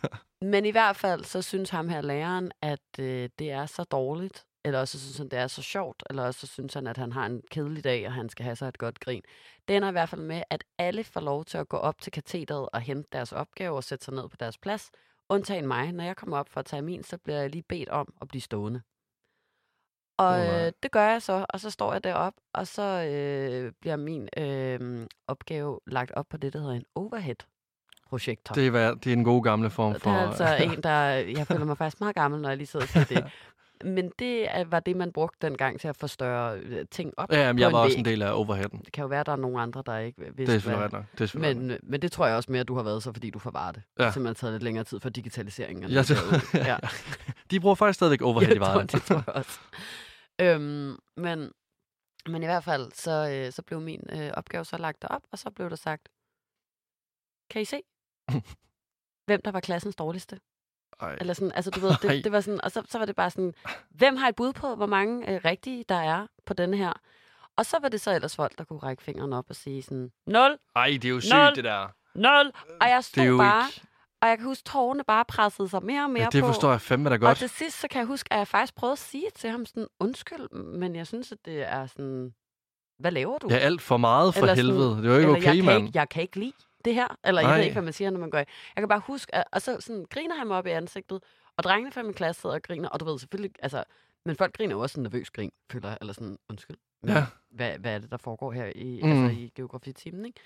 Men i hvert fald, så synes ham her læreren, at øh, det er så dårligt, eller også så synes han, det er så sjovt, eller også så synes han, at han har en kedelig dag, og han skal have sig et godt grin. Det ender i hvert fald med, at alle får lov til at gå op til katedret og hente deres opgave og sætte sig ned på deres plads, undtagen mig. Når jeg kommer op for at tage min, så bliver jeg lige bedt om at blive stående. Og øh, det gør jeg så, og så står jeg deroppe, og så øh, bliver min øh, opgave lagt op på det, der hedder en overhead-projektor.
Det er, det er en god gamle form
Det
for...
er altså en, der... Jeg føler mig faktisk meget gammel, når jeg lige sidder og siger det. Men det er- var det, man brugte dengang til at forstørre øh, ting op
Ja,
på
jeg
en
var også
væg.
en del af overheaden.
Det kan jo være, at der er nogle andre, der ikke vidste,
Det er
hvad-
ret. Det er
men, øh, men det tror jeg også mere, at du har været så, fordi du forvarer det.
Ja.
Det har simpelthen taget lidt længere tid for digitaliseringen.
tror-
derud. ja.
De bruger faktisk stadigvæk overhead i
jeg tror,
vejen.
det tror jeg også. Øhm, men, men i hvert fald, så, øh, så blev min øh, opgave så lagt op, og så blev der sagt, kan I se, hvem der var klassens dårligste?
Ej.
Eller sådan, altså du ved, det, det var sådan, og så, så var det bare sådan, hvem har et bud på, hvor mange øh, rigtige der er på denne her? Og så var det så ellers folk, der kunne række fingeren op og sige sådan, 0,
Ej, det er jo sygt,
Nul.
det der.
0, og jeg
Det
stod
er jo
bare,
ikke...
og jeg kan huske, tårerne bare pressede sig mere og mere
Ja, det
på.
forstår jeg fandme da
Og
godt.
til sidst, så kan jeg huske, at jeg faktisk prøvede at sige til ham sådan, undskyld, men jeg synes, at det er sådan, hvad laver du?
Ja, alt for meget for
Eller sådan-
helvede. Det er jo ikke
jeg,
okay,
kan
mand.
ikke, jeg kan ikke lide det her. Eller jeg ved ikke, hvad man siger, når man går i. Jeg kan bare huske, at, og så sådan, griner han mig op i ansigtet, og drengene fra min klasse sidder og griner, og du ved selvfølgelig, altså, men folk griner jo også sådan nervøs grin, føler jeg, eller sådan, undskyld.
Ja.
Hvad, hvad er det, der foregår her i,
Mm.
altså, i geografitimen, ikke?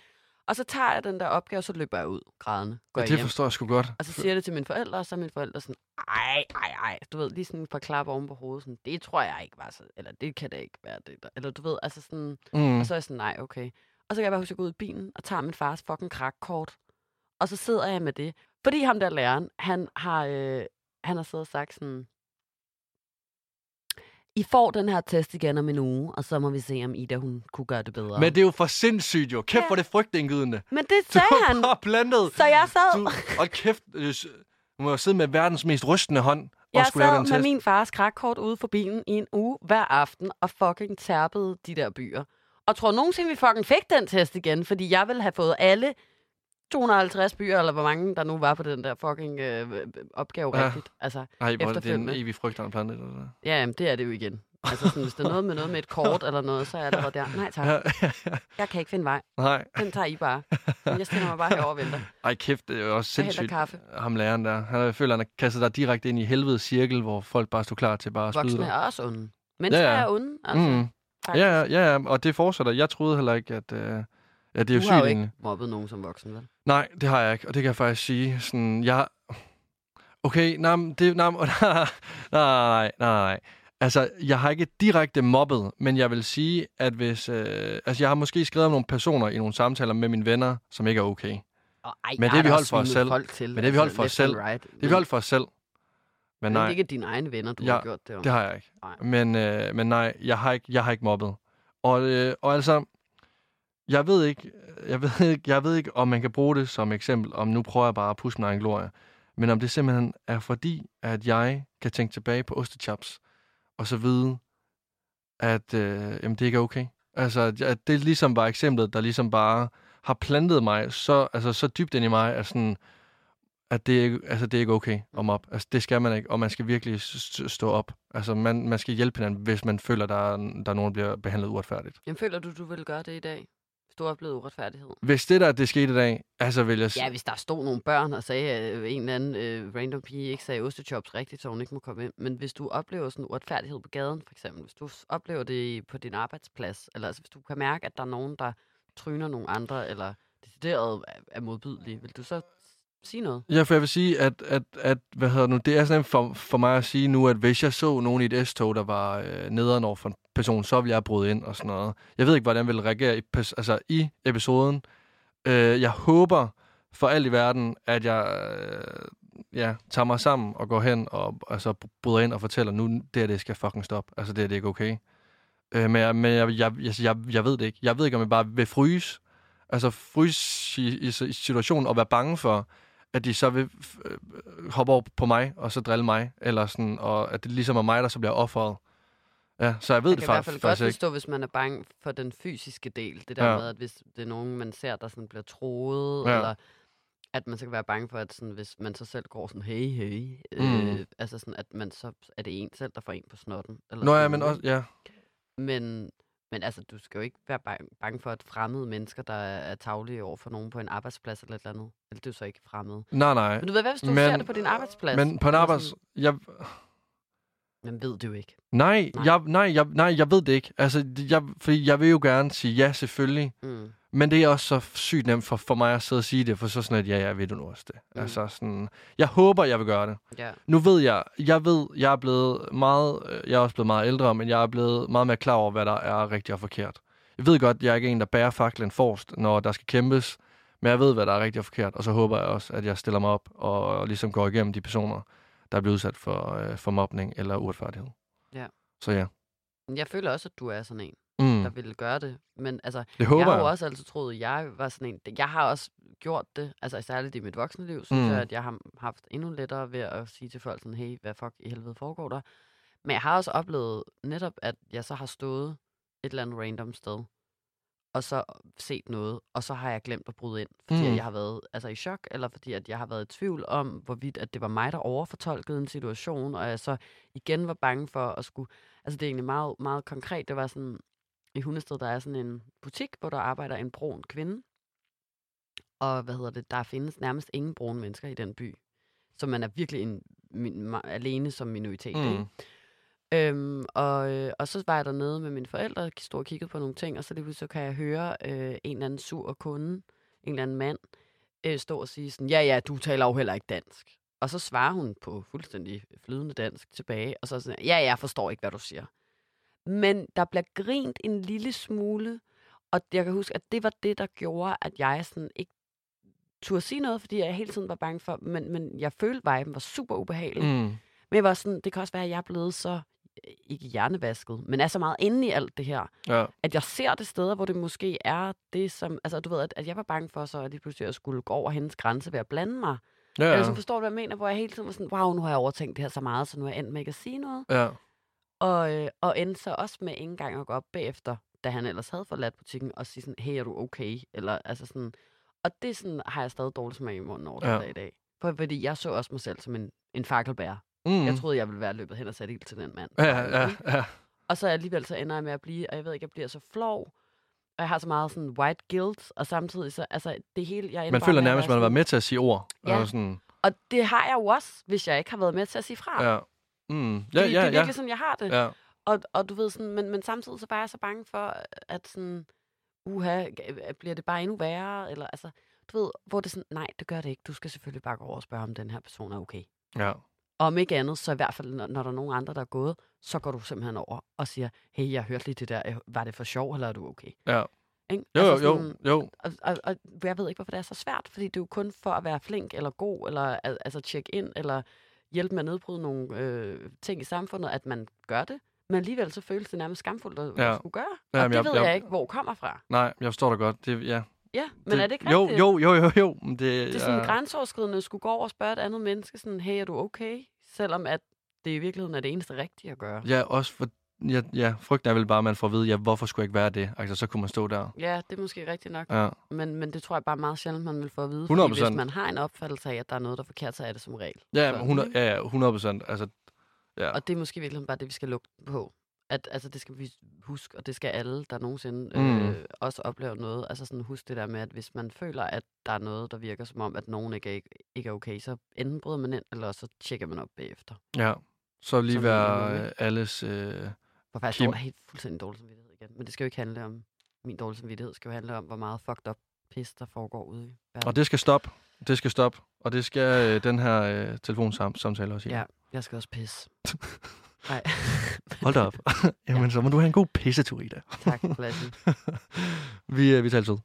Og så tager jeg den der opgave, og så løber jeg ud, grædende, går
Ja, det
hjem.
forstår jeg sgu godt.
Og så siger jeg det til mine forældre, og så er mine forældre sådan, ej, ej, ej. Du ved, lige sådan et par klap oven på hovedet. Sådan, det tror jeg ikke var så, eller det kan da ikke være det. Der. Eller du ved, altså sådan,
Mm.
og så er jeg sådan, nej, okay. Og så kan jeg bare huske at gå ud i bilen og tager min fars fucking krakkort. Og så sidder jeg med det. Fordi ham der læreren, han har, øh, han har siddet og sagt sådan, I får den her test igen om en uge, og så må vi se, om Ida hun kunne gøre det bedre.
Men det er jo for sindssygt jo. Kæft,
Ja.
hvor det frygtindgydende.
Men det
Du
sagde
er
han.
bare blandet.
Så jeg sad,
Du, og kæft, øh, du må jo sidde med verdens mest rystende hånd og
jeg
skulle lave
sad
den
med
test.
min fars krakkort ude for bilen i en uge hver aften og fucking tærpede de der byer. Og tror nogensinde, vi fucking fik den test igen, fordi jeg ville have fået alle 250 byer, eller hvor mange der nu var på den der fucking øh, opgave
Ja.
rigtigt. Altså,
Nej, hvor er det en
efterfølgende.
evig frygt, han planet. Eller hvad?
ja, jamen, det er det jo igen. Altså, sådan, hvis der er noget med noget med et kort eller noget, så er jeg allerede der. Nej tak,
Ja, ja, ja.
jeg kan ikke finde vej.
Nej.
Den tager I bare. Jeg stiller mig bare herover og venter.
Ej, kæft, det er jo også sindssygt.
kaffe.
Ham læreren der. Han jeg føler, han har kastet dig direkte ind i helvedes cirkel, hvor folk bare stod klar til bare at skyde
Voksne er også onde. Mennesker
Ja, ja.
er onde, altså.
Mm.
Faktisk.
Ja, ja, ja, og det fortsætter. Jeg troede heller ikke, at... Øh, ja, det er jo
Du
sygt
har jo
egentlig.
ikke mobbet nogen som voksen, vel?
Nej, det har jeg ikke, og det kan jeg faktisk sige. Sådan, jeg... Okay, nej, men det... Nej, nej, nej, nej. Altså, jeg har ikke direkte mobbet, men jeg vil sige, at hvis... Øh, altså, jeg har måske skrevet om nogle personer i nogle samtaler med mine venner, som ikke er okay.
Og, ej,
Men det er vi
da
holdt for os selv.
Folk til,
Men det er vi holdt for os selv.
Right.
Det er vi holdt for os selv. Men nej,
det er ikke dine egne venner, du
Ja,
har gjort det om.
det har jeg ikke.
Nej.
Men, øh, men nej, jeg har ikke, jeg har ikke mobbet. Og, øh, og altså, jeg ved ikke, jeg ved ikke, jeg ved ikke, om man kan bruge det som eksempel, om nu prøver jeg bare at pusse min egen glorie, men om det simpelthen er fordi, at jeg kan tænke tilbage på ostechaps, og så vide, at øh, jamen, det ikke er okay. Altså, at- at det ligesom var eksemplet, der ligesom bare har plantet mig så, altså, så dybt ind i mig, at, sådan, at det, er ikke, altså, det er ikke okay om op. Altså, det skal man ikke, og man skal virkelig stå op. Altså, man, man skal hjælpe hinanden, hvis man føler, der er, der er nogen, der bliver behandlet uretfærdigt.
Jamen, føler du, du ville gøre det i dag? Hvis du oplevede uretfærdighed?
Hvis det der, det skete i dag, altså vil jeg...
Ja, hvis der stod nogle børn og sagde, at øh, en eller anden øh, random pige ikke sagde ostechops rigtigt, så hun ikke må komme ind. Men hvis du oplever sådan uretfærdighed på gaden, for eksempel, hvis du oplever det på din arbejdsplads, eller altså, hvis du kan mærke, at der er nogen, der tryner nogle andre, eller decideret er- er modbydelige, vil du så sig noget.
Ja, for jeg vil sige, at, at, at hvad hedder nu, det er sådan for, for mig at sige nu, at hvis jeg så nogen i et S-tog, der var øh, nederen over for en person, så ville jeg bryde ind og sådan noget. Jeg ved ikke, hvordan jeg ville reagere i, altså, i episoden. Øh, jeg håber for alt i verden, at jeg øh, ja, tager mig sammen og går hen og altså, bryder ind og fortæller, nu det her, det skal fucking stoppe. Altså, det er det ikke okay. Øh, men jeg, men jeg, jeg, jeg, jeg, jeg ved det ikke. Jeg ved ikke, om jeg bare vil fryse. Altså fryse i, i, i situationen og være bange for, at de så vil øh, hoppe over på mig og så drille mig. Eller sådan, og at det ligesom er mig, der så bliver offeret. Ja, så jeg ved
Jeg
det
kan i hvert
faktisk,
fald godt
faktisk ikke.
forstå, hvis man er bange for den fysiske del. Det der
Ja.
med, at hvis det er nogen, man ser, der sådan bliver troet,
Ja.
eller at man så kan være bange for, at sådan, hvis man så selv går sådan, hey, hey,
Mm.
øh, altså sådan, at man så er det en selv, der får en på snotten. Eller
Nå ja, men
noget,
også, ja.
Men, men altså, du skal jo ikke være bange, for, at fremmede mennesker, der er, tavlige over for nogen på en arbejdsplads eller et eller andet. Eller det er så ikke fremmede.
Nej, nej.
Men du ved, hvad hvis du
Men-
ser det på din arbejdsplads?
Men på en arbejds...
sådan-
Jeg,
Man ved jo ikke.
nej,
Nej.
Jeg, nej, jeg, nej, jeg ved det ikke. Altså, jeg, fordi jeg vil jo gerne sige ja, selvfølgelig.
Mm.
Men det er også så sygt nemt for, for mig at sidde og sige det, for så sådan, at ja, jeg ved du nu også det. Mm. Altså sådan, jeg håber, jeg vil gøre det.
Ja.
Nu ved jeg, jeg ved, jeg er blevet meget, øh, jeg er også blevet meget ældre, men jeg er blevet meget mere klar over, hvad der er rigtigt og forkert. Jeg ved godt, jeg er ikke en, der bærer faklen forrest, når der skal kæmpes, men jeg ved, hvad der er rigtigt og forkert, og så håber jeg også, at jeg stiller mig op og, og ligesom går igennem de personer, der er blevet udsat for, øh, for mobning eller uretfærdighed.
Ja.
Så ja.
Jeg føler også, at du er sådan en,
Mm.
der ville gøre det. Men altså,
Det håber
jeg har jo også altid troet, at jeg var sådan en... Jeg har også gjort det, altså særligt i mit voksne liv, synes
Mm.
jeg, at jeg har haft endnu lettere ved at sige til folk sådan, hey, hvad fuck i helvede foregår der? Men jeg har også oplevet netop, at jeg så har stået et eller andet random sted, og så set noget, og så har jeg glemt at bryde ind, fordi
mm.
jeg har været altså, i chok, eller fordi at jeg har været i tvivl om, hvorvidt at det var mig, der overfortolkede en situation, og jeg så igen var bange for at skulle... Altså det er egentlig meget, meget konkret. Det var sådan, i Hundested, der er sådan en butik, hvor der arbejder en brun kvinde. Og hvad hedder det, der findes nærmest ingen brune mennesker i den by. Så man er virkelig en, min, alene som minoritet. Mm. Ikke? Øhm, og, øh, og så var jeg dernede med mine forældre, og stod og kiggede på nogle ting, og så lige pludselig så kan jeg høre øh, en eller anden sur kunde, en eller anden mand, øh, stå og sige sådan, ja, ja, du taler jo heller ikke dansk. Og så svarer hun på fuldstændig flydende dansk tilbage, og så sådan, ja, jeg forstår ikke, hvad du siger. Men der bliver grint en lille smule, og jeg kan huske, at det var det, der gjorde, at jeg sådan ikke turde sige noget, fordi jeg hele tiden var bange for, men, men jeg følte, at viben var super ubehagelig. Mm. Men jeg var sådan, det kan også være, at jeg er blevet så, øh, ikke hjernevasket, men er så meget inde i alt det her,
Ja.
at jeg ser det steder, hvor det måske er det, som, altså du ved, at, at jeg var bange for så, at lige pludselig at skulle gå over hendes grænse ved at blande mig. Ja.
Ja,
Eller
ja.
så forstår du, hvad jeg mener, hvor jeg hele tiden var sådan, wow, nu har jeg overtænkt det her så meget, så nu er jeg endt med ikke at sige noget.
ja.
Og, øh, og endte så også med ikke engang at gå op bagefter, da han ellers havde forladt butikken, og sige sådan, hey, er du okay? Eller altså sådan, og det sådan, har jeg stadig dårligt smag i munden over
Ja.
i dag. For, fordi jeg så også mig selv som en, en fakkelbærer.
Mm.
Jeg troede, jeg ville være løbet hen og sat ild til den mand.
Ja, ja, ja.
Og så alligevel så ender jeg med at blive, og jeg ved ikke, jeg bliver så flov, og jeg har så meget sådan white guilt, og samtidig så, altså det hele, jeg
Man føler
at
nærmest,
være
man har været med til at sige ord.
Ja.
Og, sådan,
Og det har jeg jo også, hvis jeg ikke har været med til at sige fra.
ja. Mm. Ja,
Fordi
ja,
det er
ja.
virkelig sådan, jeg har det.
ja.
Og, og du ved sådan, men, men samtidig så var jeg så bange for, at sådan, uha, bliver det bare endnu værre, eller altså, du ved, hvor det er sådan, nej, det gør det ikke. Du skal selvfølgelig bare gå over og spørge, om den her person er okay.
ja.
Og om ikke andet, så i hvert fald, når, når der er nogen andre, der er gået, så går du simpelthen over og siger, hey, jeg hørte lige det der, var det for sjov, eller er du okay?
Ja.
Ikke?
Jo, jo,
Altså
jo,
sådan-
jo.
Og, og, og jeg ved ikke, hvorfor det er så svært, fordi det er jo kun for at være flink eller god, eller al- altså tjekke ind, eller hjælpe med at nedbryde nogle øh, ting i samfundet, at man gør det. Men alligevel så føles det nærmest skamfuldt at,
Ja.
skulle gøre.
Jamen,
og det
jeg-
ved
jeg-
jeg ikke, hvor kommer fra.
Nej, jeg forstår dig godt. Det, ja.
Ja, men
det,
er det ikke
jo,
rigtigt?
Jo, jo, jo, jo. Det,
Det er sådan
ja.
grænseoverskridende at skulle gå over og spørge et andet menneske, sådan, hey, er du okay? Selvom at det i virkeligheden er det eneste rigtige at gøre.
Ja, også for... Ja, ja, frygten er vel bare, at man får at vide, ja, hvorfor skulle jeg ikke være det? Altså, så kunne man stå der.
Ja, det er måske rigtigt nok.
Ja,
Men, men det tror jeg bare meget sjældent, man vil få at vide.
100%.
Fordi hvis man har en opfattelse af, at der er noget, der er forkert, så er det som regel.
ja,
Så-
men 100, ja, ja, 100 procent. Altså, ja.
Og det er måske i virkeligheden bare det, vi skal lukke på. At, altså, det skal vi huske, og det skal alle, der nogensinde
Mm.
øh, også oplever noget. Altså sådan husk det der med, at hvis man føler, at der er noget, der virker som om, at nogen ikke er, ikke er okay, så enten bryder man ind, eller så tjekker man op bagefter.
ja. Så lige
Som
være øh, alles... Øh,
for faktisk
Kim.
helt fuldstændig dårlig samvittighed igen. Men det skal jo ikke handle om min dårlige samvittighed. Det skal jo handle om, hvor meget fucked up pis, der foregår ude i verden.
Og det skal stoppe. Det skal stoppe. Og det skal øh, den her øh, telefonsamtale også i.
Ja, jeg skal også pisse. Nej.
Hold da op. Jamen, ja. så må du have en god pissetur, i dag.
tak, Lasse.
vi, øh, vi taler ud.